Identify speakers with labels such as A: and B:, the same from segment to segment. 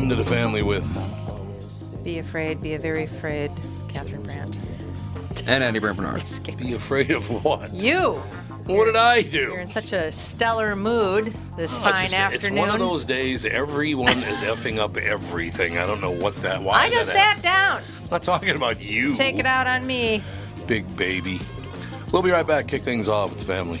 A: come to the family with?
B: Be afraid, be a very afraid, Catherine Brandt.
C: And Andy Brant Barnard.
A: Be afraid of what?
B: You!
A: What did I do?
B: You're in such a stellar mood this
A: Oh, it's
B: fine
A: just-
B: afternoon.
A: It's one of those days everyone is effing up everything. I don't know what that. Why
B: I just
A: that
B: sat down.
A: I'm not talking about you.
B: Take it out on me.
A: big baby. We'll be right back. Kick things off with the family.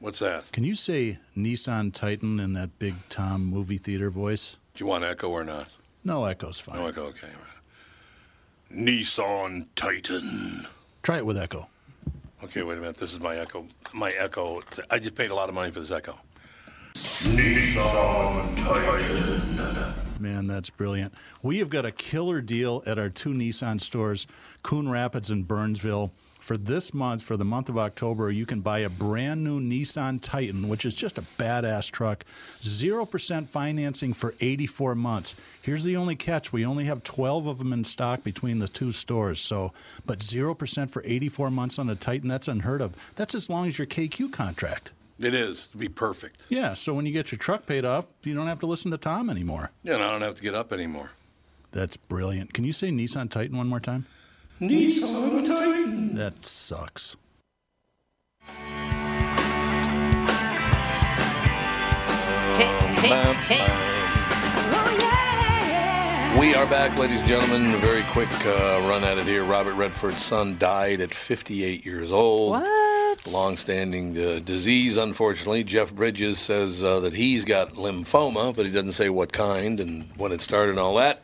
A: What's that?
D: Can you say Nissan Titan in that big Tom movie theater voice?
A: Do you want echo or not?
D: No echo's fine.
A: No echo, okay. Nissan Titan.
D: Try it with echo.
A: Okay, wait a minute. This is my echo. My echo. I just paid a lot of money for this echo. Nissan Titan.
D: Man, that's brilliant. We have got a killer deal at our two Nissan stores, Coon Rapids and Burnsville. For this month, for the month of October, you can buy a brand new Nissan Titan, which is just a badass truck. 0% financing for 84 months. Here's the only catch we only have 12 of them in stock between the two stores. So, but 0% for 84 months on a Titan, that's unheard of. That's as long as your KQ contract.
A: It is to be perfect.
D: Yeah, so when you get your truck paid off, you don't have to listen to Tom anymore.
A: Yeah, and I don't have to get up anymore.
D: That's brilliant. Can you say Nissan Titan one more time?
A: Nissan Titan.
D: That sucks.
B: Hey, hey, hey.
A: We are back, ladies and gentlemen. A very quick uh, run at it here. Robert Redford's son died at 58 years old.
B: What?
A: Long-standing uh, disease, unfortunately. Jeff Bridges says uh, that he's got lymphoma, but he doesn't say what kind and when it started and all that.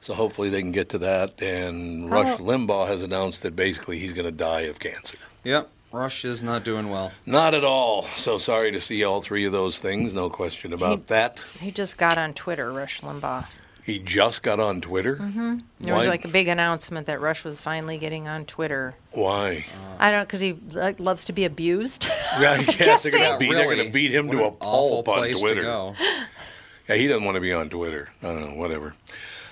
A: So hopefully they can get to that. And Rush Limbaugh has announced that basically he's going to die of cancer.
C: Yep. Rush is not doing well.
A: Not at all. So sorry to see all three of those things. No question about that.
B: He just got on Twitter, Rush Limbaugh.
A: He just got on Twitter.
B: Mm-hmm. There was like a big announcement that Rush was finally getting on Twitter.
A: Why?
B: I don't, because he like, loves to be abused.
A: Yeah, I guess they're going to beat. They're
C: Really?
A: going to beat him
C: What
A: to a
C: an awful
A: pulp on
C: place to
A: Twitter.
C: go.
A: Yeah, he doesn't want to be on Twitter. I don't know. Whatever.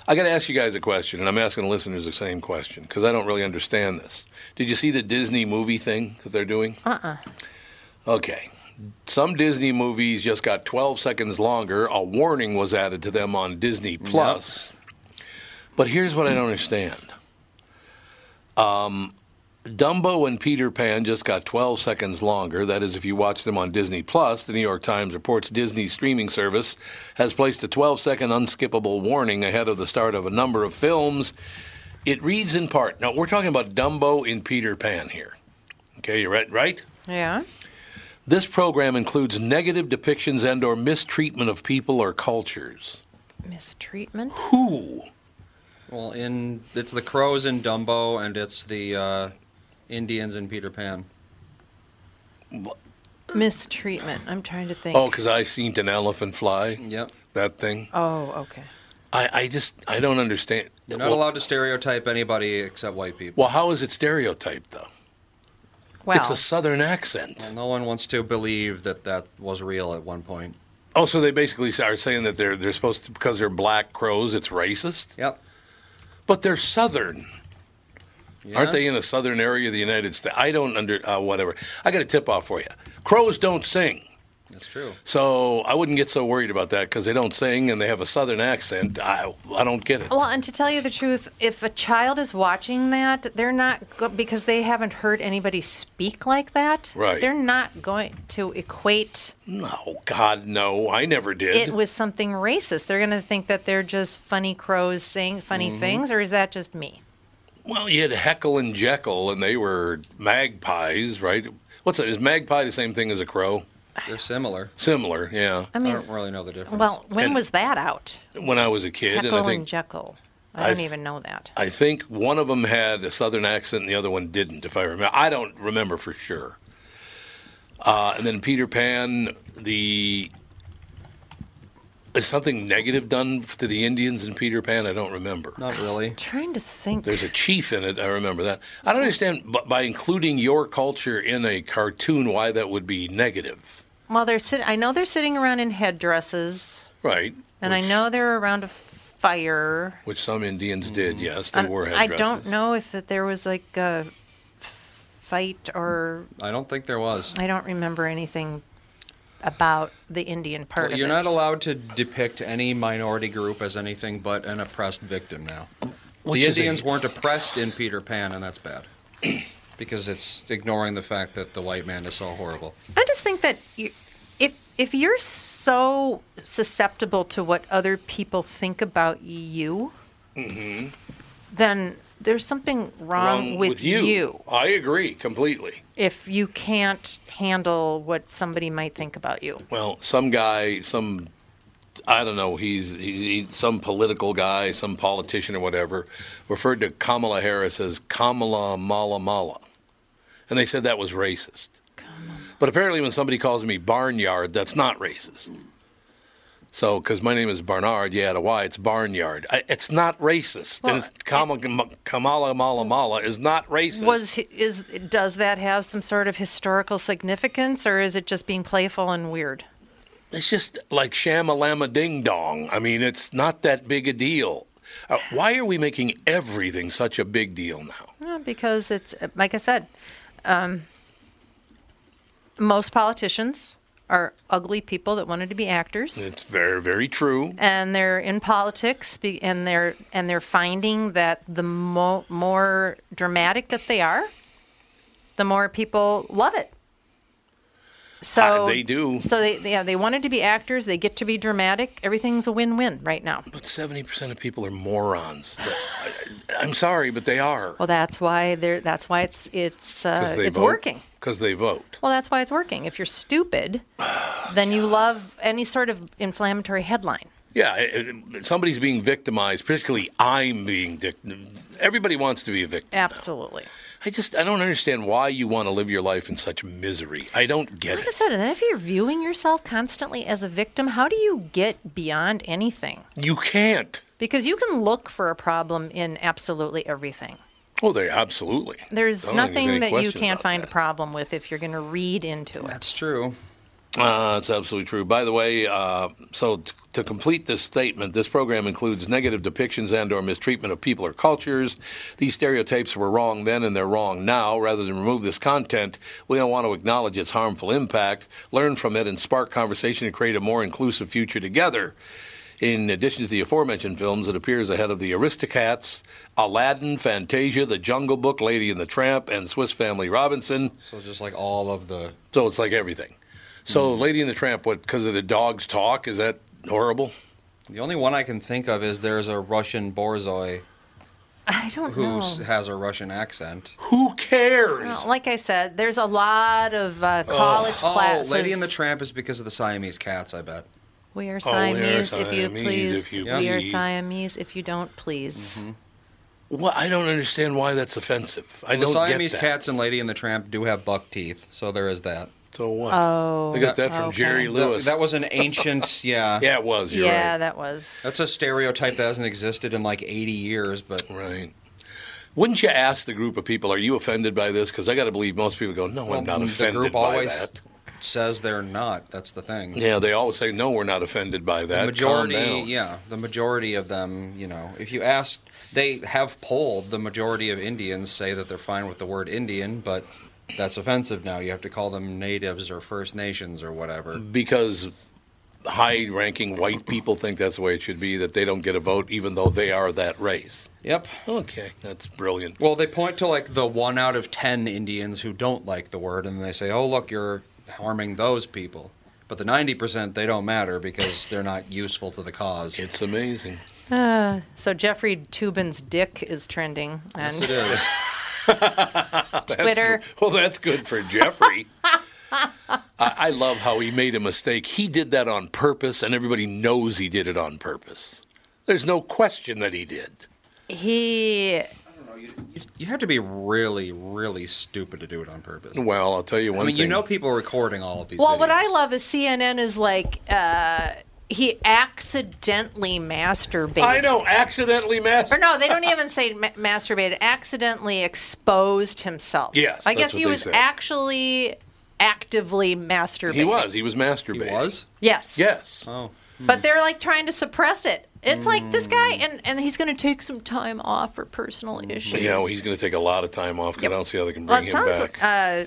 A: I got to ask you guys a question, and I'm asking the listeners the same question because I don't really understand this. Did you see the Disney movie thing that they're doing?
B: uh-uh.
A: Okay. Some Disney movies just got 12 seconds longer. A warning was added to them on Disney Plus. But here's what I don't understand. Um, Dumbo and Peter Pan just got 12 seconds longer. That is, if you watch them on Disney Plus. The New York Times reports Disney's streaming service has placed a 12 second unskippable warning ahead of the start of a number of films. It reads in part. Now, we're talking about Dumbo and Peter Pan here. Okay, you right? Right?
B: Yeah.
A: This program includes negative depictions and or mistreatment of people or cultures.
B: Mistreatment?
A: Who?
C: Well, in it's the crows in Dumbo, and it's the uh, Indians in Peter Pan.
B: Mistreatment. I'm trying to think.
A: Oh, because I seen an elephant fly.
C: Yep.
A: That thing.
B: Oh, okay.
A: I, I just I don't understand.
C: You're not
A: well,
C: allowed to stereotype anybody except white people.
A: well, how is it stereotyped though?
B: Well,
A: It's a southern accent.
C: Well, no one wants to believe that that was real at one point.
A: Oh, so they basically are saying that they're they're supposed to because they're black crows. It's racist.
C: Yep.
A: But they're southern.
C: Yeah.
A: Aren't they in a southern area of the United States? I don't under uh, whatever. I got a tip off for you. Crows don't sing.
C: That's true.
A: So I wouldn't get so worried about that because they don't sing and they have a southern accent. I, I don't get it.
B: Well, and to tell you the truth, if a child is watching that, they're not go- because they haven't heard anybody speak like that.
A: Right.
B: They're not going to equate
A: No, God, no. I never did.
B: it with something racist. They're going to think that they're just funny crows saying funny
A: Mm-hmm.
B: things, or is that just me?
A: Well, you had Heckle and Jekyll, and they were magpies, right? What's that? Is magpie the same thing as a crow?
C: They're similar.
A: Similar, yeah.
B: I mean, I
C: don't really know the difference.
B: well, when
A: And-
B: was that out?
A: When I was a kid, and
B: Heckle
A: I
B: and
A: think
B: Jekyll. I
A: I
B: don't even know that.
A: I think one of them had a southern accent and the other one didn't, if I remember. I don't remember for sure. Uh, and then Peter Pan, the is something negative done to the Indians in Peter Pan? I don't remember.
C: not really.
B: trying to think.
A: There's a chief in it. I remember that. I don't understand but by including your culture in a cartoon why that would be negative,
B: well, they're sit- I know they're sitting around in headdresses,
A: right?
B: and I know they're around a fire.
A: which some Indians hmm. did. Yes, they
B: And
A: wore
B: I don't know if that there was like a fight or
C: I don't think there was.
B: I don't remember anything about the Indian part
C: Well,
B: of
C: you're
B: it.
C: not allowed to depict any minority group as anything but an oppressed victim now.
A: Which
C: the
A: is a-
C: Indians weren't oppressed in Peter Pan, and that's bad. because it's ignoring the fact that the white man is so horrible.
B: I just think that you, if if you're so susceptible to what other people think about you, mm-hmm. then there's something wrong, with,
A: you. I agree completely.
B: if you can't handle what somebody might think about you.
A: Well, some guy, some I don't know, he's, he's, he's some political guy, some politician or whatever, referred to Kamala Harris as Kamala Mala Mala, and they said that was racist. But apparently, when somebody calls me Barnyard, that's not racist. So, because my name is Barnard, yeah, to why it's Barnyard. I, it's not racist.
B: Well,
A: and it's Kamala, Kamala Mala Mala is not racist.
B: Was is does that have some sort of historical significance, or is it just being playful and weird?
A: It's just like shamalama ding dong. I mean, it's not that big a deal. Uh, why are we making everything such a big deal now?
B: Well, because it's like I said, um, most politicians are ugly people that wanted to be actors,
A: It's very, very true.
B: and they're in politics, and they're and they're finding that the mo- more dramatic that they are, the more people love it. So
A: Uh, they do.
B: So they, they yeah they wanted to be actors. They get to be dramatic. Everything's a win-win right now.
A: But 70% of people are morons. I, am sorry, but they are.
B: Well, that's why they're that's why it's it's uh, it's
A: vote.
B: working.
A: Because they vote.
B: Well, that's why it's working. If you're stupid, then you love any sort of inflammatory headline.
A: Yeah, it- it- somebody's being victimized, particularly I'm being victim. Everybody wants to be a victim.
B: Absolutely.
A: I just, I don't understand why you want to live your life in such misery. I don't get
B: Like I said, and then if you're viewing yourself constantly as a victim, how do you get beyond anything?
A: You can't.
B: Because you can look for a problem in absolutely everything.
A: Oh, they absolutely.
B: There's
A: I there's
B: nothing that you can't find
A: that.
B: a problem with if you're going to read into it.
C: That's true.
A: Uh, that's absolutely true. By the way, uh, so t- to complete this statement, this program includes negative depictions and/or mistreatment of people or cultures. These stereotypes were wrong then, and they're wrong now. Rather than remove this content, we don't want to acknowledge its harmful impact, learn from it, and spark conversation to create a more inclusive future together. In addition to the aforementioned films, it appears ahead of the Aristocats, Aladdin, Fantasia, The Jungle Book, Lady and the Tramp, and Swiss Family Robinson.
C: So just like all of the
A: So it's like everything. So Lady and the Tramp, what? Because of the dogs talk? Is that horrible?
C: the only one I can think of is there's a Russian borzoi
B: I don't
C: who
B: know.
C: s has a Russian accent.
A: Who cares?
B: Well, like I said, there's a lot of uh, college
C: Oh,
B: classes.
C: Lady and the Tramp is because of the Siamese cats, I bet.
B: We are
A: Oh, we are
B: Siamese, if you
A: Siamese,
B: please.
A: if you
B: we are.
A: Mm-hmm.
B: Siamese, if you don't please.
A: well, I don't understand why that's offensive. I
C: the
A: don't
C: Siamese
A: get that.
C: cats and Lady and the Tramp do have buck teeth, so there is that.
A: So what?
B: Oh,
A: I got that from oh,
B: okay.
A: Jerry Lewis.
C: that was an ancient, yeah.
A: yeah, it was. You're
B: yeah,
A: right.
B: that was.
C: That's a stereotype that hasn't existed in like 80 years, but
A: Right. Wouldn't you ask the group of people, are you offended by this? Because I got to believe most people go, no, I'm not offended the
C: group
A: by
C: always
A: that.
C: says they're not. That's the thing.
A: Yeah, they always say, no, we're not offended by that.
C: the
A: Calm
C: majority,
A: down.
C: yeah, the majority of them, you know, if you ask, they have polled the majority of Indians say that they're fine with the word Indian, but that's offensive now. You have to call them natives or First Nations or whatever.
A: because high-ranking white people think that's the way it should be. That they don't get a vote, even though they are that race.
C: Yep.
A: Okay, that's brilliant.
C: Well, they point to like the one out of ten Indians who don't like the word, and they say, "Oh, look, you're harming those people." But the ninety percent, they don't matter because they're not useful to the cause.
A: It's amazing.
B: Uh, so Jeffrey Toobin's dick is trending on
C: Yes, it is.
B: Twitter.
A: Well, that's good for Jeffrey. I, I love how he made a mistake. He did that on purpose, and everybody knows he did it on purpose. There's no question that he did.
B: He I don't know,
C: You have to be really, really stupid to do it on purpose.
A: Well, I'll tell you one
C: I mean,
A: thing.
C: you know, people are recording all of these.
B: well, what I love is CNN is like uh, he accidentally masturbated.
A: I know, accidentally
B: masturbated.
A: Or
B: no, they don't even say ma- masturbated. Accidentally exposed himself.
A: Yes,
B: I
A: that's
B: guess
A: what
B: he
A: they
B: was
A: say.
B: actually actively masturbating.
A: He was. He was masturbating.
C: He was.
B: Yes.
A: Yes.
C: Oh, hmm.
B: But they're like trying to suppress it. It's like this guy, hmm. and, and he's going to take some time off for personal hmm. issues.
A: Yeah, well, he's going to take a lot of time off because
B: Yep.
A: I don't see how they can
B: Well,
A: bring
B: it
A: him
B: sounds.
A: back.
B: Uh,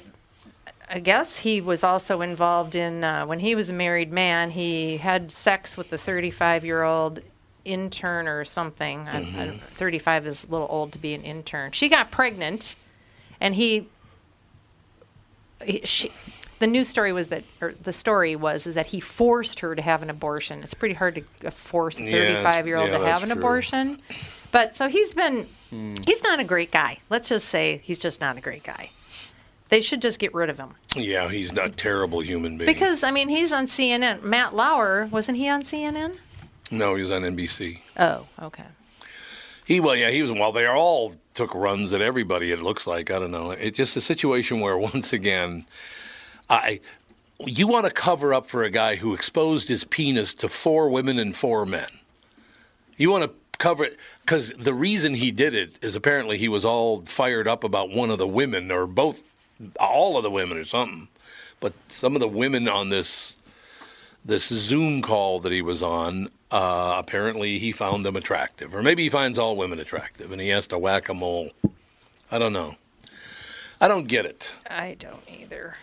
B: I guess he was also involved in uh, when he was a married man. He had sex with a 35 year old intern or something. I- I-
A: Mm-hmm.
B: 35 is a little old to be an intern. She got pregnant, and he. he she, the news story was that, or the story was, is that he forced her to have an abortion. It's pretty hard to uh, force a 35 year old
A: yeah,
B: to have an
A: true.
B: abortion. But so he's been,
A: Hmm.
B: he's not a great guy. Let's just say he's just not a great guy. They should just get rid of him.
A: yeah, he's not a terrible human being.
B: Because, I mean, he's on CNN. Matt Lauer, wasn't he on CNN?
A: no, he was on NBC.
B: Oh, okay.
A: He well, yeah, he was. Well, they all took runs at everybody. It looks like I don't know. It's just a situation where once again, I you want to cover up for a guy who exposed his penis to four women and four men. You want to cover it because the reason he did it is apparently he was all fired up about one of the women or both, all of the women or something. But some of the women on this this Zoom call that he was on, uh, apparently he found them attractive, or maybe he finds all women attractive, and he has to whack a mole. I don't know. I don't get it.
B: I don't either.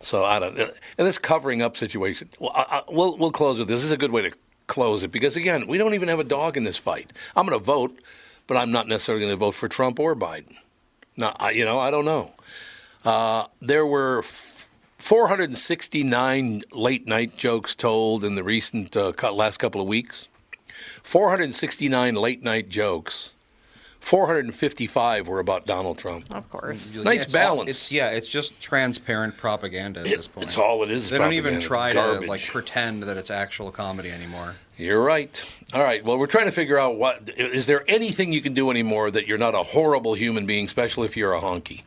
A: So I don't. And this covering up situation. Well, I, I, we'll we'll close with this. This is a good way to close it because again, we don't even have a dog in this fight. I'm going to vote, but I'm not necessarily going to vote for Trump or Biden. No, I, you know, I don't know. Uh, there were f- 469 late night jokes told in the recent uh, cou- last couple of weeks. 469 late night jokes. 455 were about Donald Trump.
B: Of course.
A: Nice
C: it's all-
A: balance.
C: it's yeah, it's just transparent propaganda at this point.
A: It's all it is.
C: They don't even try to like pretend that it's actual comedy anymore.
A: You're right. All right. Well, we're trying to figure out what is there anything you can do anymore that you're not a horrible human being, especially if you're a honky.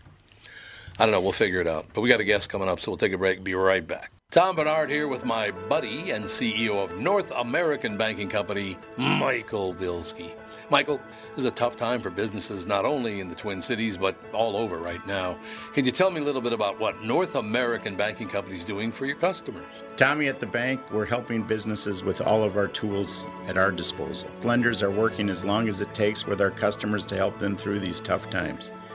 A: I don't know. We'll figure it out. But we got a guest coming up, so we'll take a break. Be right back. Tom Barnard here with my buddy and CEO of North American Banking Company, Michael Bilski. Michael, this is a tough time for businesses not only in the Twin Cities but all over right now. Can you tell me a little bit about what North American Banking Company is doing for your customers?
E: Tommy at the bank, we're helping businesses with all of our tools at our disposal. Lenders are working as long as it takes with our customers to help them through these tough times.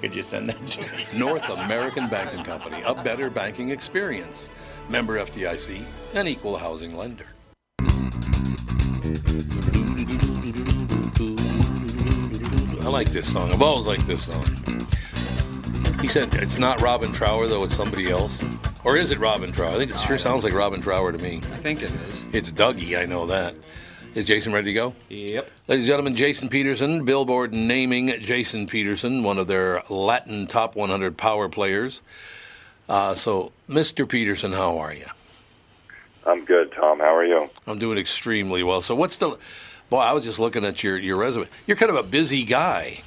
E: Could you send that to me?
A: North American Banking Company, a better banking experience. Member FDIC, an equal housing lender. I like this song. I've always liked this song. He said it's not Robin Trower, though, it's somebody else. Or is it Robin Trower? I think it sure sounds like Robin Trower to me.
C: I think it is.
A: It's Dougie, I know that. Is Jason ready to go?
C: Yep.
A: Ladies and gentlemen, Jason Peterson, Billboard naming Jason Peterson one of their Latin top 100 power players. Uh, so, Mr. Peterson, how are you?
F: I'm good, Tom. How are you?
A: I'm doing extremely well. So, what's the. Boy, I was just looking at your, your resume. You're kind of a busy guy.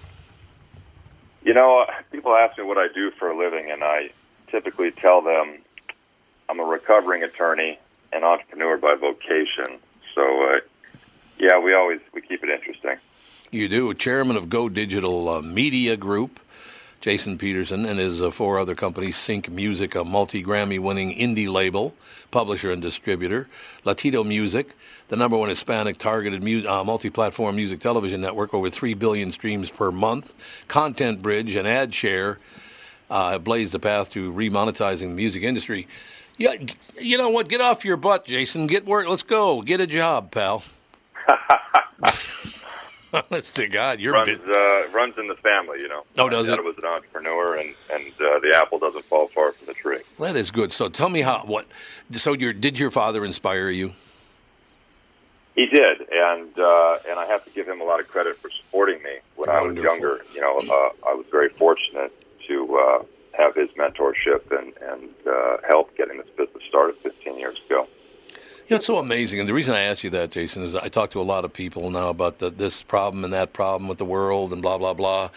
F: You know, uh, people ask me what I do for a living, and I typically tell them I'm a recovering attorney and entrepreneur by vocation. So, uh, yeah, we always we keep it interesting.
A: You do. Chairman of Go Digital uh, Media Group, Jason Peterson, and his uh, four other companies Cinq Music, a multi Grammy winning indie label, publisher, and distributor, Latino Music, the number one Hispanic targeted mu- uh, multi platform music television network, over 3 billion streams per month, Content Bridge, and AdShare. Uh, blazed the path to remonetizing the music industry. Yeah, you know what? Get off your butt, Jason. Get work. Let's go. Get a job, pal. Honest to God, you're
F: runs uh, runs in the family, you know.
A: Oh, does
F: My dad
A: it?
F: was an entrepreneur, and and uh, the apple doesn't fall far from the tree.
A: That is good. So tell me how what. So your did your father inspire you?
F: He did, and uh, and I have to give him a lot of credit for supporting me when I was younger. You know, uh, I was very fortunate to uh, have his mentorship and and uh, help getting this business started 15 years ago.
A: You know, it's so amazing. And the reason I ask you that, Jason, is I talk to a lot of people now about the, this problem and that problem with the world and blah, blah, blah.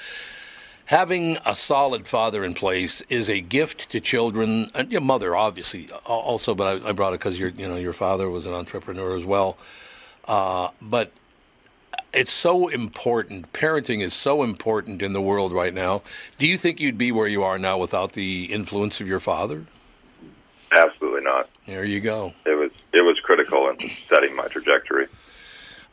A: Having a solid father in place is a gift to children and your mother, obviously, also. But I, I brought it because your, you know, your father was an entrepreneur as well. Uh, but it's so important. Parenting is so important in the world right now. Do you think you'd be where you are now without the influence of your father?
F: Absolutely not.
A: There you go.
F: It was critical in setting my trajectory.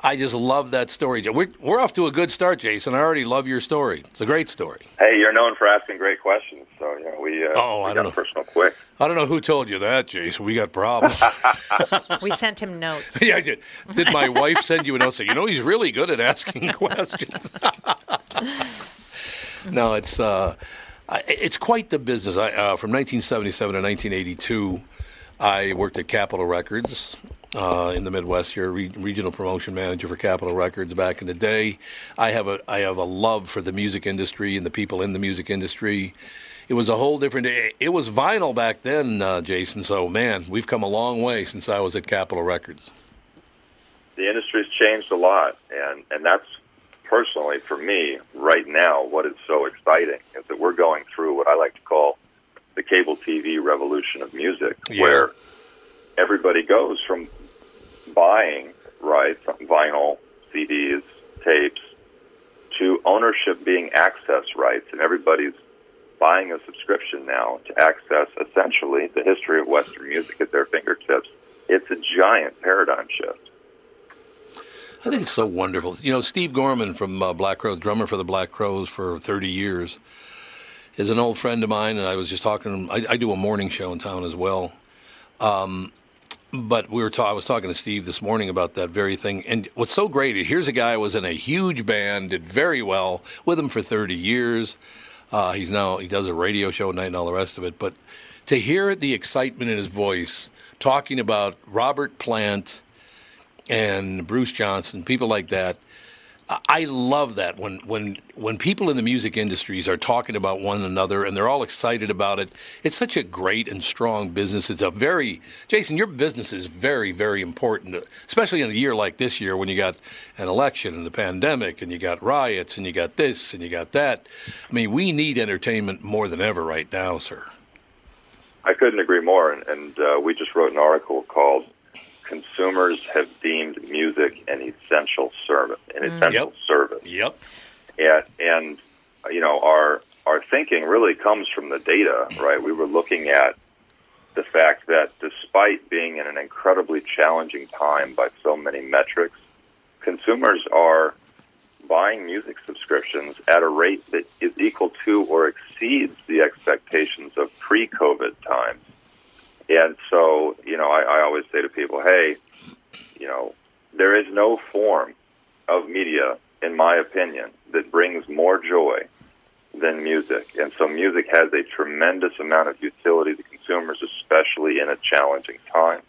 A: I just love that story. We're, we're off to a good start, Jason. I already love your story. It's a great story.
F: Hey, you're known for asking great questions, so you know we uh,
A: Oh,
F: we
A: I
F: got
A: don't know.
F: personal quick.
A: I don't know who told you that, Jason. We got problems.
B: We sent him notes.
A: yeah, I did. Did my wife send you a note saying, you know, he's really good at asking questions? no, it's uh, it's quite the business. I, uh, from 1977 to 1982, I worked at Capitol Records uh, in the Midwest. Here, re- regional promotion manager for Capitol Records back in the day. I have a I have a love for the music industry and the people in the music industry. It was a whole different. It, it was vinyl back then, uh, Jason. So man, we've come a long way since I was at Capitol Records.
F: the industry's changed a lot, and and that's personally for me right now. What is so exciting is that we're going through what I like to call the cable TV revolution of music,
A: Yeah.
F: where everybody goes from buying right from vinyl, CDs, tapes, to ownership being access rights, and everybody's buying a subscription now to access essentially the history of Western music at their fingertips. It's a giant paradigm shift.
A: I think it's so wonderful. You know, Steve Gorman from uh, Black Crowes, drummer for the Black Crowes for 30 years, is an old friend of mine, and I was just talking. to him. I, I do a morning show in town as well. Um, but we were ta- I was talking to Steve this morning about that very thing. And what's so great, here's a guy who was in a huge band, did very well with him for 30 years. Uh, he's now he does a radio show at night and all the rest of it. But to hear the excitement in his voice, talking about Robert Plant and Bruce Johnson, people like that. I- love that when when when people in the music industries are talking about one another and they're all excited about it. It's such a great and strong business. It's a very Jason, your business is very very important, especially in a year like this year when you got an election and the pandemic and you got riots and you got this and you got that. I mean, we need entertainment more than ever right now, sir.
F: I couldn't agree more. And, and uh, we just wrote an article called "Consumers Have Deemed Music an Essential Service." An mm. essential
A: Yep.
F: service.
A: Yep.
F: And, and you know, our our thinking really comes from the data, right? We were looking at the fact that despite being in an incredibly challenging time by so many metrics, consumers are buying music subscriptions at a rate that is equal to or exceeds the expectations of pre-COVID times. And so, you know, I, I always say to people, hey, you know, there is no form of media, in my opinion, that brings more joy than music. And so music has a tremendous amount of utility to consumers, especially in a challenging time.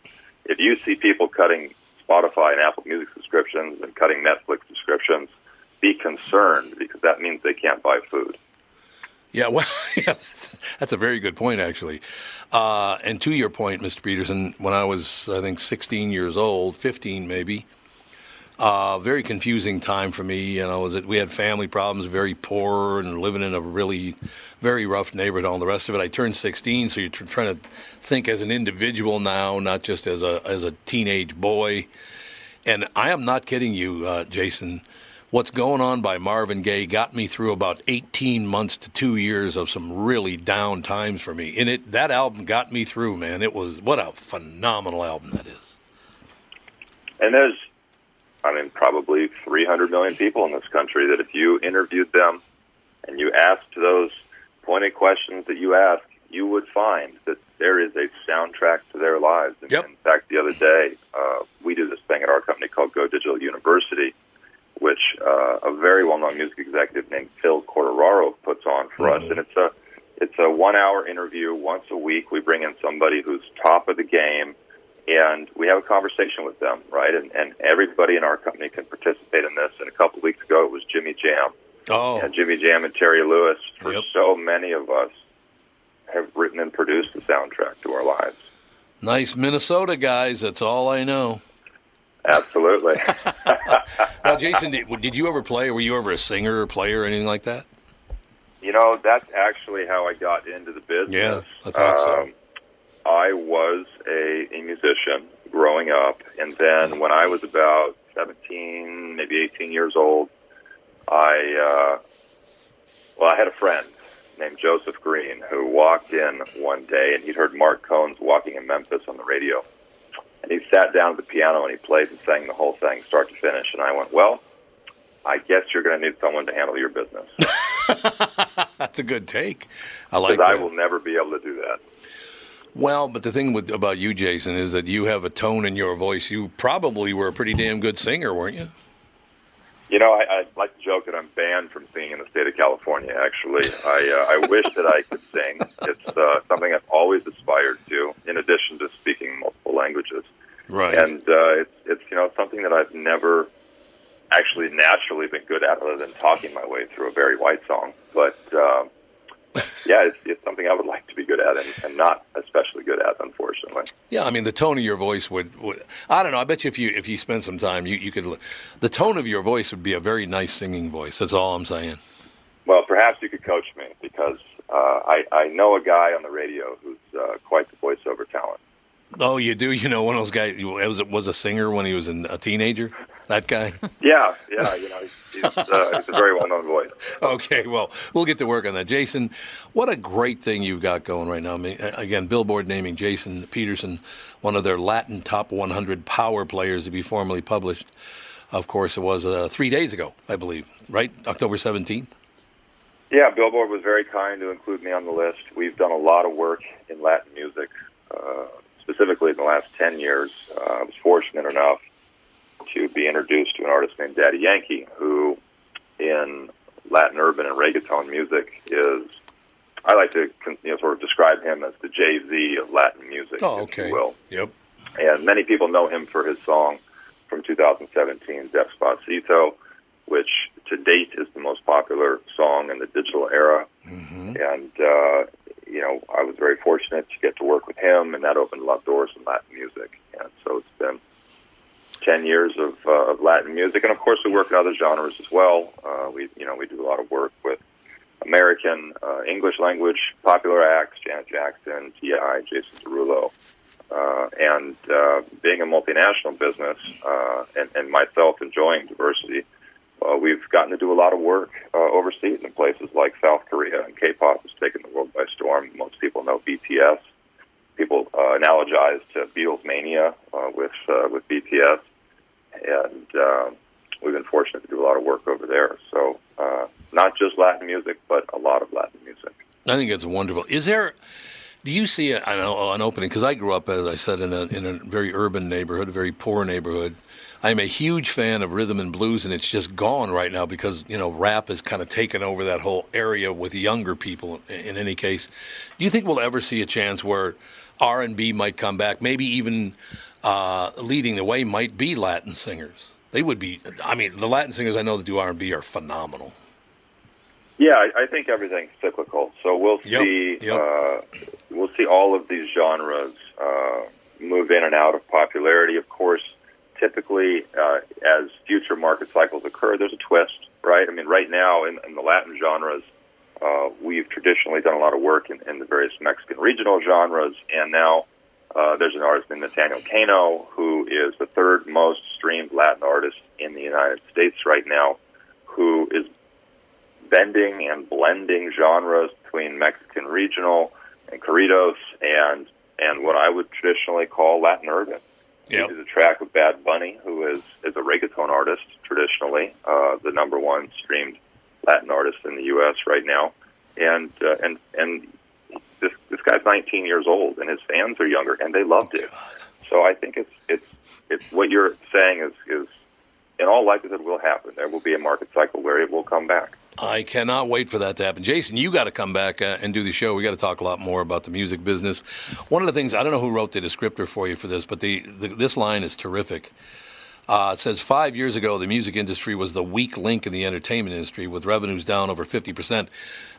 F: If you see people cutting Spotify and Apple Music subscriptions and cutting Netflix subscriptions, be concerned because that means they can't buy food.
A: Yeah, well, yeah, that's, that's a very good point, actually. Uh, and to your point, Mr. Peterson, when I was, I think, 16 years old, 15 maybe, Uh, very confusing time for me. You know, was we had family problems, very poor, and living in a really very rough neighborhood. All the rest of it. I turned 16, so you're tr- trying to think as an individual now, not just as a as a teenage boy. And I am not kidding you, uh, Jason. What's going on by Marvin Gaye got me through about 18 months to two years of some really down times for me. And it that album got me through, man. It was what a phenomenal album that is.
F: And there's, I mean, probably 300 million people in this country that if you interviewed them and you asked those pointed questions that you ask, you would find that there is a soundtrack to their lives. And
A: Yep.
F: In fact, the other day, uh, we do this thing at our company called Go Digital University, which uh, a very well-known music executive named Phil Quartararo puts on for us, and it's a it's a one-hour interview once a week. We bring in somebody who's top of the game, and we have a conversation with them, right? And, and everybody in our company can participate in this. And a couple of weeks ago, it was Jimmy Jam.
A: Oh,
F: And Jimmy Jam and Terry Lewis, for
A: Yep.
F: so many of us, have written and produced the soundtrack to our lives.
A: nice Minnesota guys. That's all I know.
F: Absolutely.
A: Now, Jason, did, did you ever play? Were you ever a singer or player or anything like that?
F: you know, that's actually how I got into the business.
A: Yeah, I thought so.
F: Um, I was a, a musician growing up, and then when I was about 17, maybe 18 years old, I, uh, well, I had a friend named Joseph Green who walked in one day, and he'd heard Marc Cohn's Walking in Memphis on the radio. And he sat down at the piano and he played and sang the whole thing, start to finish. And I went, well, I guess you're going to need someone to handle your business
A: That's a good take. I like that.
F: I will never be able to do that.
A: Well, but the thing with, about you, Jason, is that you have a tone in your voice. You probably were a pretty damn good singer, weren't you?
F: You know, I, I like to joke that I'm banned from singing in the state of California. Actually, I uh, I wish that I could sing. It's uh, something I've always aspired to, in addition to speaking multiple languages.
A: Right.
F: And uh, it's it's you know something that I've never actually naturally been good at, other than talking my way through a Barry White song. But uh, yeah, it's, it's something I would like to be good at, and, and not especially good at, unfortunately.
A: yeah, I mean, the tone of your voice would, would. I don't know. I bet you if you if you spend some time, you you could. The tone of your voice would be a very nice singing voice. That's all I'm saying.
F: Well, perhaps you could coach me because uh, I, I know a guy on the radio who's uh, quite the voiceover talent.
A: Oh, you do. You know, one of those guys was was a singer when he was a teenager. That guy.
F: Yeah, yeah, you know, he's, he's, uh, he's a very well-known voice.
A: Okay, well, we'll get to work on that. Jason, what a great thing you've got going right now. I mean, again, Billboard naming Jason Peterson one of their Latin top 100 power players to be formally published. Of course, it was uh, three days ago, I believe, right? October 17th?
F: Yeah, Billboard was very kind to include me on the list. We've done a lot of work in Latin music, uh, specifically in the last 10 years. Uh, I was fortunate enough to be introduced to an artist named Daddy Yankee, who in Latin urban and reggaeton music is, I like to you know, sort of describe him as the Jay Z of Latin music,
A: Oh,
F: if you
A: okay.
F: will.
A: Yep.
F: And many people know him for his song from 2017, Despacito, which to date is the most popular song in the digital era.
A: hmm
F: And, uh, you know, I was very fortunate to get to work with him, and that opened a lot of doors in Latin music. And so it's been 10 years of, uh, of Latin music. And of course, we work in other genres as well. Uh, we, you know, we do a lot of work with American uh, English language popular acts, Janet Jackson, T.I., Jason Derulo. Uh, and uh, being a multinational business uh, and, and myself enjoying diversity, we've gotten to do a lot of work uh, overseas in places like South Korea, and K-pop has taken the world by storm. Most people know BTS. People uh, analogize to Beatles mania uh, with uh, with BTS, and uh, we've been fortunate to do a lot of work over there. So uh, not just Latin music, but a lot of Latin music.
A: I think it's wonderful. Is there? Do you see an, an opening? Because I grew up, as I said, in a in a very urban neighborhood, a very poor neighborhood. I'm a huge fan of rhythm and blues, and it's just gone right now because you know rap has kind of taken over that whole area with younger people. In, in any case, do you think we'll ever see a chance where R and B might come back? Maybe even uh, leading the way might be Latin singers. They would be. I mean, the Latin singers I know that do R and B are phenomenal.
F: Yeah, I, I think everything's cyclical. So we'll
A: Yep,
F: see.
A: yep.
F: Uh, we'll see all of these genres uh, move in and out of popularity. Of course, typically, uh, as future market cycles occur, there's a twist, right? I mean, right now in, in the Latin genres, uh, we've traditionally done a lot of work in, in the various Mexican regional genres, and now uh, there's an artist named Natanael Cano who is the third most streamed Latin artist in the United States right now, who is bending and blending genres between Mexican regional and corridos and and what I would traditionally call Latin urban.
A: Yep.
F: A track with Bad Bunny, who is is a reggaeton artist traditionally, uh, the number one streamed Latin artist in the U.S. right now, and uh, and and this this guy's 19 years old, and his fans are younger, and they loved it. So I think it's it's it's what you're saying is is in all likelihood will happen. There will be a market cycle where it will come back.
A: I cannot wait for that to happen. Jason, you got to come back uh, and do the show. We got to talk a lot more about the music business. One of the things I don't know who wrote the descriptor for you for this, but the, the this line is terrific. Uh, it says five years ago, the music industry was the weak link in the entertainment industry, with revenues down over 50%.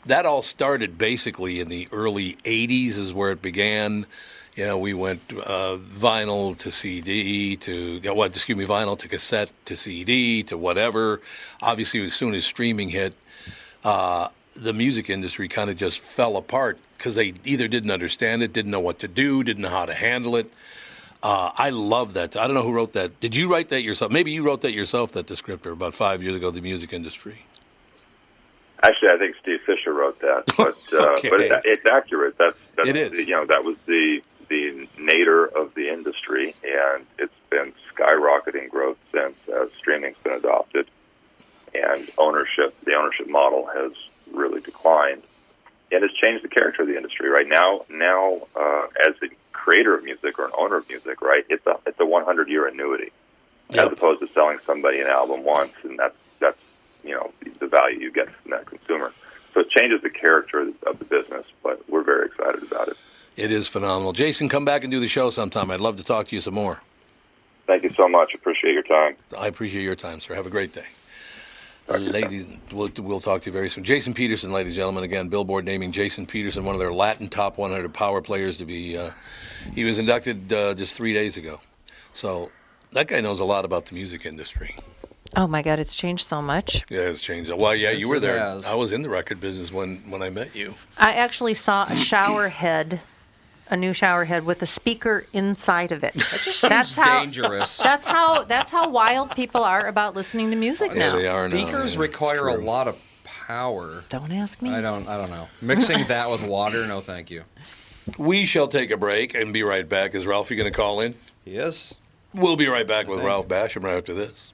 A: That all started basically in the early 80s, is where it began. You know, we went uh, vinyl to CD to, what, excuse me, vinyl to cassette to CD to whatever. Obviously, as soon as streaming hit, uh, the music industry kind of just fell apart because they either didn't understand it, didn't know what to do, didn't know how to handle it. Uh, I love that. I don't know who wrote that. Did you write that yourself? Maybe you wrote that yourself, that descriptor, about five years ago, the music industry.
F: Actually, I think Steve Fisher wrote that, but uh,
A: Okay.
F: but it, it's accurate. That's, that's
A: It is.
F: You know, that was the nadir of the industry, and it's been skyrocketing growth since as streaming's been adopted, and ownership. The ownership model has really declined, and has changed the character of the industry. Right now, now uh, as a creator of music or an owner of music, right, it's a it's a 100 year annuity,
A: Yep.
F: as opposed to selling somebody an album once, and that's that's you know the, the value you get from that consumer. So it changes the character of the business, but we're very excited about it.
A: It is phenomenal. Jason, come back and do the show sometime. I'd love to talk to you some more.
F: Thank you so much. Appreciate your time.
A: I appreciate your time, sir. Have a great day. Uh, ladies, we'll, we'll talk to you very soon. Jason Peterson, ladies and gentlemen. Again, Billboard naming Jason Peterson one of their Latin top 100 power players to be. Uh, he was inducted uh, just three days ago. So that guy knows a lot about the music industry.
B: Oh my God, it's changed so much.
A: Yeah, it's changed. Well, yeah, you were there. I was in the record business when, when I met you.
B: I actually saw a shower head, a new shower head with a speaker inside of it.
C: That just
B: That's
C: seems
B: how-
C: dangerous.
B: That's how that's how wild people are about listening to music
A: Yeah,
B: now.
A: they are now.
C: Speakers
A: yeah,
C: require a lot of power.
B: Don't ask me.
C: I don't. I don't know. Mixing that with water, no, thank you.
A: We shall take a break and be right back. Is Ralphie going to call in?
C: Yes.
A: We'll be right back with Ralph Basham right after this.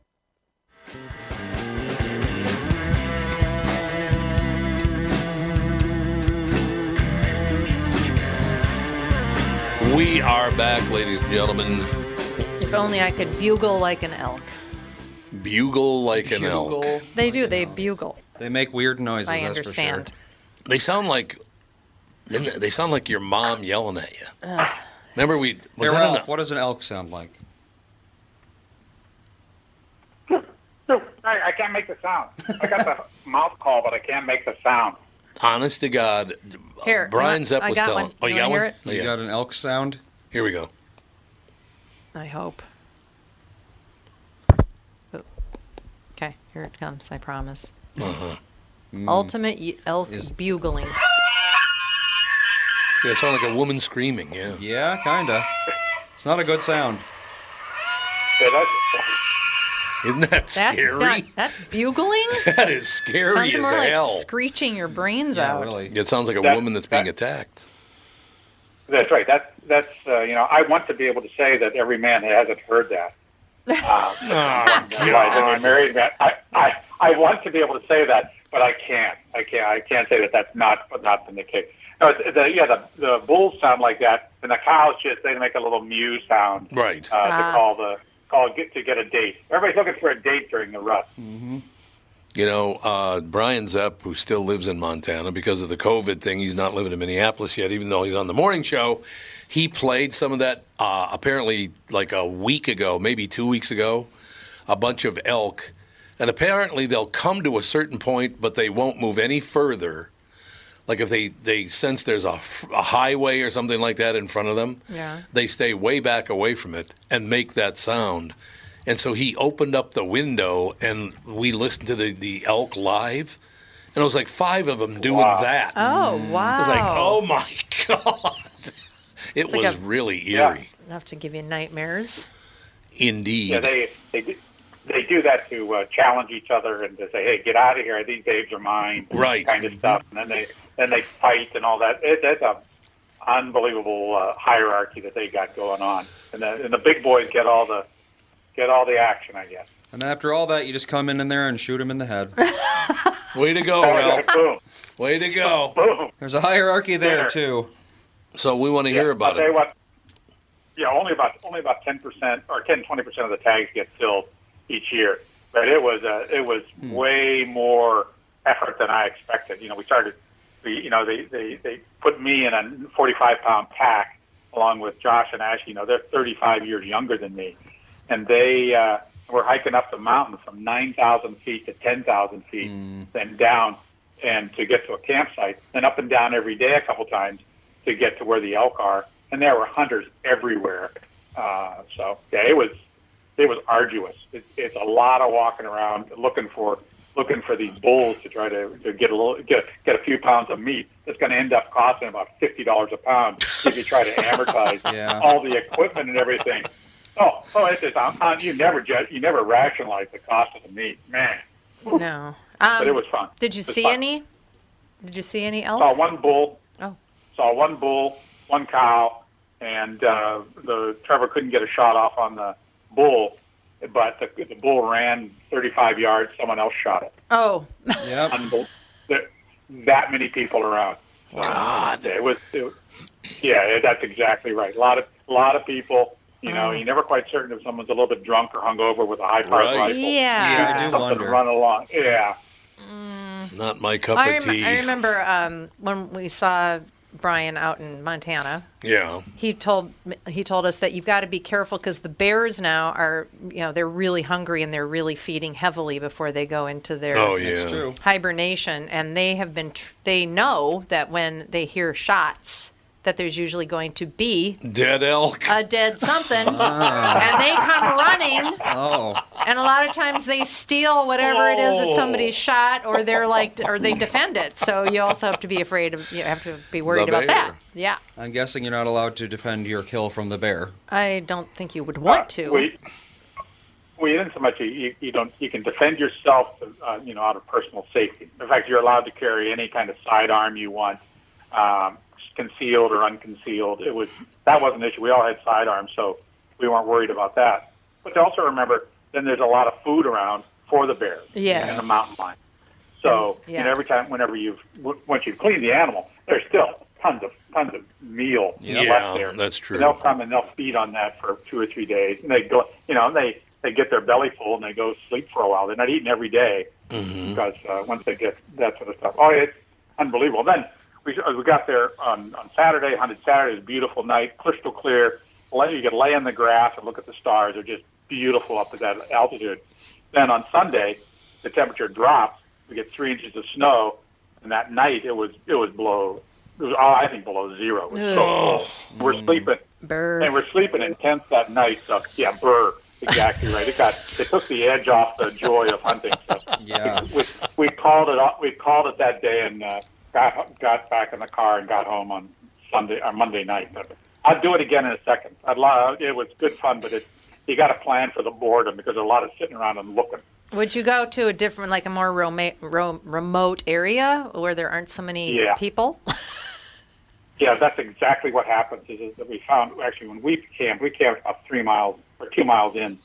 A: We are back, ladies and gentlemen.
B: If only I could bugle like an elk.
A: Bugle like an elk.
C: Bugle.
B: They do. They bugle.
C: They make weird noises.
B: I
C: that's
B: understand.
C: For
A: They sound like they sound like your mom yelling at you. Remember we was
C: Hey,
A: that
C: Ralph,
A: a-
C: what does an elk sound like?
G: I, I can't make the sound. I got the mouth call, but I can't make the sound.
A: honest to God?
B: Here,
A: Brian
B: I-
A: Zepp
B: I
A: was
B: got
A: telling.
B: one.
A: Oh,
B: You
A: you got
B: wanna
A: one?
B: hear it?
A: Oh,
C: You
A: yeah.
C: got an elk sound?
A: Here we go.
B: I hope. Oh. Okay, here it comes. I promise.
A: Uh-huh.
B: Ultimate y- elk
C: Is-
B: bugling.
A: Yeah, it sounded like a woman screaming. Yeah.
C: Yeah, kinda. It's not a good sound.
G: Yeah, that's,
A: Isn't that
B: That's
A: scary?
B: not- that's bugling.
A: that is scary
B: Sounds
A: as
B: more like screeching your brains
C: Yeah,
B: out.
C: really.
A: It sounds like a
G: That-
A: woman that's being
G: that-
A: attacked.
G: that's right. That's that's uh, you know I want to be able to say that every man hasn't heard that. Uh,
A: Oh,
G: Right, every married man. I, I I want to be able to say that, but I can't. I can't. I can't say that that's not not been the case. No, the, yeah, the the bulls sound like that, and the cows just they make a little mew sound
A: Right.
G: uh,
B: Ah.
G: to call the call get to get a date. Everybody's looking for a date during the rut.
A: You know, uh, Brian Zepp, who still lives in Montana because of the COVID thing, he's not living in Minneapolis yet, even though he's on the morning show. He played some of that uh, apparently like a week ago, maybe two weeks ago, a bunch of elk. And apparently they'll come to a certain point, but they won't move any further. Like if they, they sense there's a, a, highway or something like that in front of them,
B: Yeah.
A: they stay way back away from it and make that sound. And so he opened up the window and we listened to the, the elk live. And it was like five of them doing
G: Wow.
A: that.
B: Oh wow!
A: It was like, oh my God. It
B: like
A: was
B: a-
A: really
G: Yeah.
A: eerie.
B: enough to give you nightmares.
A: Indeed.
G: Yeah, they they do, they do that to uh, challenge each other and to say, "Hey, get out of here! These babes are mine."
A: Right.
G: Kind of stuff, and then they then they fight and all that. It, it's a unbelievable uh, hierarchy that they got going on, and the and the big boys get all the get all the action, I guess.
C: And after all that, you just come in in there and shoot him in the head.
A: Way to go, Ralph.
G: boom,
A: Way to go.
G: boom.
C: There's a hierarchy there
G: Dinner.
C: too.
A: So we want to hear about
G: I'll
A: it.
G: what. Yeah, only about only about ten percent or 10 20 percent of the tags get filled each year. But it was uh, it was way more effort than I expected. You know, we started. We, you know, they, they they put me in a forty five pound pack along with Josh and Ashley. You know, they're thirty five years younger than me, and they uh, were hiking up the mountain from nine thousand feet to ten thousand feet, then down and to get to a campsite, and up and down every day a couple times to get to where the elk are. And there were hunters everywhere. Uh, so yeah, it was it was arduous. It, it's a lot of walking around looking for looking for these bulls to try to, to get a little get get a few pounds of meat. that's going to end up costing about fifty dollars a pound if you try to amortize
C: Yeah.
G: all the equipment and everything. Oh, oh, it's just um, um, you never ju- you never rationalize the cost of the meat, man.
B: No.
G: But it
B: Um,
G: was fun.
B: did you see
G: fun.
B: any? Did you see any
G: Saw
B: elk?
G: one bull.
B: Oh.
G: Saw one bull, one cow, and uh, the Trevor couldn't get a shot off on the bull, but the, the bull ran 35 yards. Someone else shot it.
B: Oh,
C: Yep.
G: Unbel- there, that many people around. So,
A: God.
G: It was, it was. Yeah, that's exactly right. A lot of a lot of people. You know,
B: Oh.
G: you're never quite certain if someone's a little bit drunk or hungover with a high powered
A: Right.
G: rifle.
B: yeah.
C: I do
G: Something
C: wonder.
G: to run along. Yeah.
A: Not my cup
B: I,
A: of
B: rem-
A: tea.
B: I remember um, when we saw Brian out in Montana.
A: Yeah.
B: He told he told us that you've got to be careful because the bears now are you know they're really hungry and they're really feeding heavily before they go into their
A: Oh, yeah.
C: True.
B: hibernation and they have been tr- they know that when they hear shots that there's usually going to be
A: Dead elk.
B: a dead something and they come running
C: Oh,
B: and a lot of times they steal whatever it is that
A: Oh.
B: somebody shot or they're like or they defend it so you also have to be afraid of you have to be worried
A: The
B: about that yeah
C: I'm guessing you're not allowed to defend your kill from the bear.
B: i don't think you would want to
G: We, we didn't so much. You, you, you don't. You can defend yourself, uh, you know, out of personal safety. In fact, you're allowed to carry any kind of sidearm you want, um, concealed or unconcealed. It was that wasn't an issue. We all had sidearms, so we weren't worried about that. But to also remember, then there's a lot of food around for the bears
B: Yes.
G: in the mountain lion. So
B: And- yeah.
G: you know, every time, whenever you've once you've cleaned the animal, there's still tons of tons of meal
A: Yeah,
G: left there.
A: that's true.
G: And they'll come and they'll feed on that for two or three days, and they go, you know, and they they get their belly full and they go sleep for a while. They're not eating every day
A: Mm-hmm.
G: because uh, once they get that sort of stuff, oh, it's unbelievable. Then we we got there on on Saturday, hunted Saturday. It was a beautiful night, crystal clear. Lay- You could lay in the grass and look at the stars. They're just beautiful up at that altitude. Then on Sunday, the temperature drops. We get three inches of snow, and that night it was it was below. It was, oh, I think below zero. It so. We're sleeping,
B: Bird.
G: and we're sleeping in tents that night. So yeah, burr. Exactly right. It got it took the edge off the joy of hunting. So
C: Yeah.
G: we, we called it off- we called it that day and uh, got got back in the car and got home on Sunday or Monday night. But I'd do it again in a second. I'd love, it was good fun, but it you got to plan for the boredom because there's a lot of sitting around and looking.
B: Would you go to a different, like a more roma- ro- remote area where there aren't so many
G: Yeah.
B: people?
G: Yeah, that's exactly what happens. Is, is that we found actually when we camped, we camped about three miles or two miles in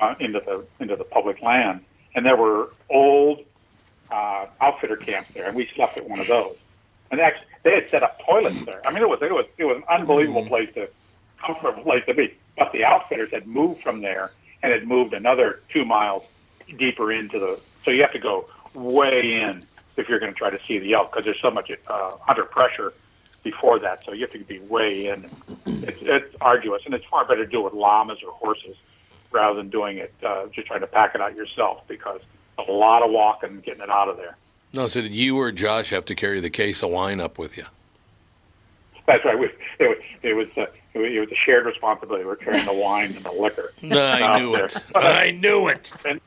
G: uh, into the into the public land, and there were old uh, outfitter camps there, and we slept at one of those. And actually, they had set up toilets there. I mean, it was it was it was an unbelievable place to comfortable place to be. But the outfitters had moved from there and had moved another two miles deeper into the. So you have to go way in if you're going to try to see the elk because there's so much uh, under pressure before that. So you have to be way in. It's, it's arduous, and it's far better to do it with llamas or horses rather than doing it uh, just trying to pack it out yourself because a lot of walking getting it out of there.
A: No, so did you or Josh have to carry the case of wine up with you?
G: That's right. We, it was it was, uh, it was a shared responsibility. We're carrying the wine and the liquor.
A: no,
G: I
A: knew
G: there.
A: it. I knew it.
G: And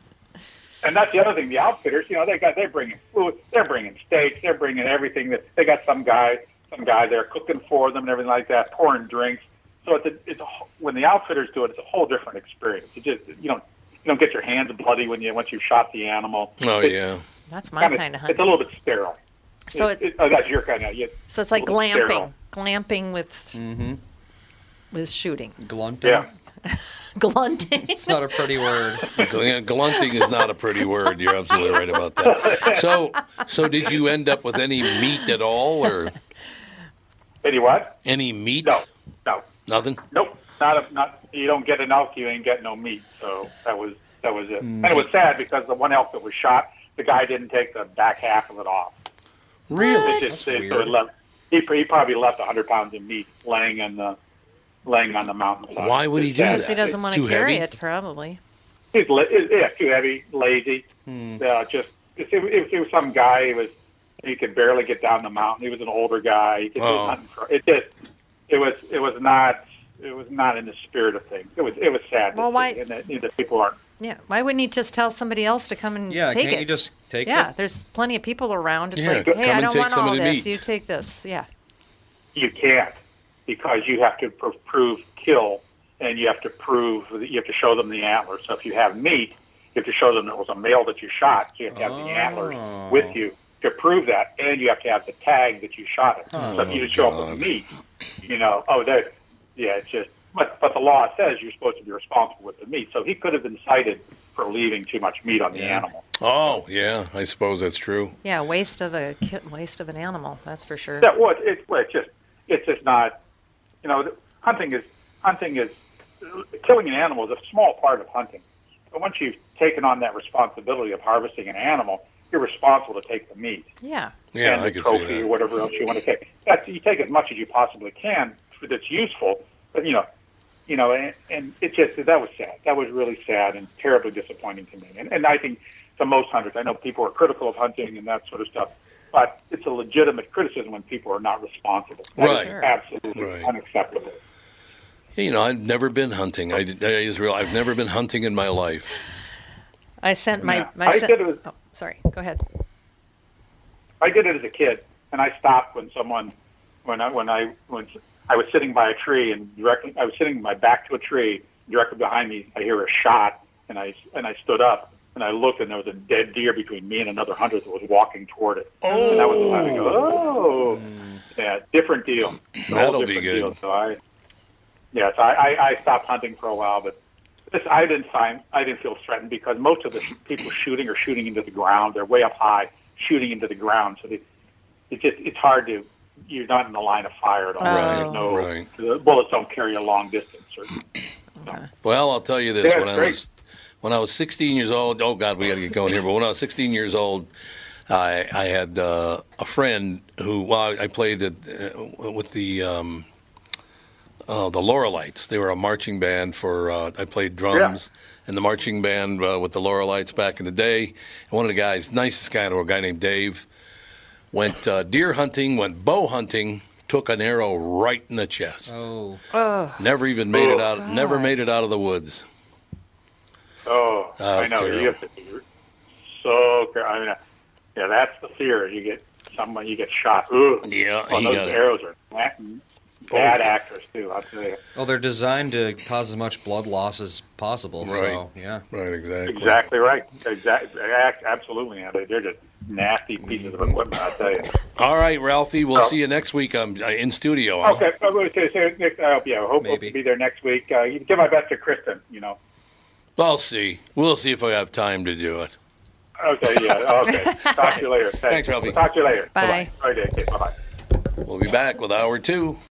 G: and that's the other thing. The outfitters, you know, they got they're bringing food, they're bringing steaks, they're bringing everything. That they got some guy, some guy there cooking for them and everything like that, pouring drinks. So it's a, it's a wh- when the outfitters do it, it's a whole different experience. You just you don't you don't get your hands bloody when you once you shot the animal.
A: Oh
G: It's
A: yeah.
B: That's my
G: kinda-
B: kind of
G: It's a little bit sterile.
B: So
G: it,
B: it,
G: it, oh, that's your kind of. Yeah,
B: so it's like
G: a little bit sterile.
B: glamping, glamping with
C: Mm-hmm.
B: with shooting,
C: Glunting.
G: Yeah.
B: glunting.
C: It's not a pretty word.
A: Glunting is not a pretty word. You're absolutely right about that. So, so did you end up with any meat at all, or
G: Any what?
A: any meat?
G: No, no,
A: Nothing.
G: nope. Not a, not. You don't get an elk, you ain't getting no meat. So that was that was it. And it was sad because the one elk that was shot, the guy didn't take the back half of it off.
A: Really?
G: It just,
C: That's
G: it, so it
C: weird.
G: left, he, he probably left 100 pounds of meat laying in the laying on the mountain.
A: Why would he do
B: Because
A: that?
B: he doesn't want to carry
A: heavy?
B: it, probably.
G: He's la- yeah, too heavy, lazy. Uh, just it, it, it was some guy. He was he could barely get down the mountain. He was an older guy. He could
A: Oh.
G: nothing for, it just it was it was not it was not in the spirit of things. It was it was sad.
B: Well, why-
G: And that, you know, the people aren't.
B: Yeah. Why wouldn't he just tell somebody else to come and
C: Yeah,
B: take
C: can't
B: it?
C: you just take
B: yeah,
C: it? Yeah.
B: There's plenty of people around. It's
A: Yeah,
B: like,
A: come
B: hey, I
A: and
B: don't
A: take
B: want
A: some
B: all
A: of the
B: this.
A: meat.
B: You take this. Yeah.
G: You can't because you have to pr- prove kill, and you have to prove that you have to show them the antlers. So if you have meat, you have to show them it was a male that you shot. So you have to have the antlers
C: Oh.
G: with you to prove that, and you have to have the tag that you shot it. Oh, so if you just show up
A: God.
G: with meat, you know, oh, that, yeah, it's just. But but the law says you're supposed to be responsible with the meat. So he could have been cited for leaving too much meat on the
C: Yeah.
G: animal.
A: Oh, yeah. I suppose that's true.
B: Yeah. Waste of a ki- waste of an animal. That's for sure.
G: That was it's well, it's just it's just not you know hunting is hunting is killing an animal is a small part of hunting. But once you've taken on that responsibility of harvesting an animal, you're responsible to take the meat
B: Yeah.
A: Yeah,
G: and
A: I
G: the
A: could
G: trophy
A: see
G: or whatever else you want to take. That's you take as much as you possibly can that's useful. But you know, you know, and, and it just that was sad. That was really sad and terribly disappointing to me. And, and I think to most hunters, I know people are critical of hunting and that sort of stuff, but it's a legitimate criticism when people are not responsible. That is
A: Right.
G: absolutely
A: Right.
G: unacceptable.
A: You know, I've never been hunting. I, I just real. I've never been hunting in my life.
B: I sent my
G: Yeah.
B: my
G: I
B: son.
G: did it with-
B: oh, sorry. Go ahead.
G: I did it as a kid, and I stopped when someone, when I when I when I was sitting by a tree and directly I was sitting with my back to a tree, directly behind me, I hear a shot, and I and I stood up and I looked, and there was a dead deer between me and another hunter that was walking toward it. Oh, and that was the time I go, oh, yeah, different deal. It's a whole
A: That'll be good.
G: Deal. So I, yeah, so I, I, I stopped hunting for a while, but this I didn't find I didn't feel threatened because most of the people shooting are shooting into the ground. They're way up high, shooting into the ground. So they, it just it's hard to you're not in the line of fire at all.
B: Right,
G: no
A: right.
G: the bullets don't carry a long distance. Or,
A: Well, I'll tell you this:
G: Yeah,
A: when I
G: great.
A: was when I was 16 years old. Oh God, we got to get going here. But when I was 16 years old, I I had uh, a friend who well, I played at, uh, with the. Um, uh, the Laurelites. They were a marching band for. Uh, I played drums in the marching band uh, with the Laurelites back in the day. And one of the guys, nicest guy, a guy named Dave, went uh, deer hunting, went bow hunting, took an arrow right in the chest.
C: Oh,
B: Oh.
A: Never even made it
G: Oh,
A: out. Never made it out of the woods.
G: oh,
A: That
G: I know
A: terrible.
G: you have to be so. care- I mean, uh, yeah, that's the fear. You get someone, you get shot. Ooh.
A: Yeah,
G: Oh,
A: he
G: those
A: got it.
G: arrows are na- bad actors too. I'll tell you.
C: Well, they're designed to cause as much blood loss as possible. So yeah,
A: right, exactly.
G: Exactly right. Exactly. Absolutely. Yeah, they did just nasty pieces of equipment. I'll tell you.
A: All right, Ralphie. We'll
G: Oh.
A: see you next week um, uh, in studio. Huh?
G: Okay, I'm going to say, say Nick, uh, yeah, I hope, hope to be there next week. Uh, you give my best to Kristen. You know.
A: I'll see. We'll see if I have time to do it.
G: Okay. Yeah. Okay. Talk to you later.
A: Thanks, Ralphie.
G: Talk to you later.
B: Bye.
G: Bye. Okay. Bye. Bye.
A: We'll be back with hour two.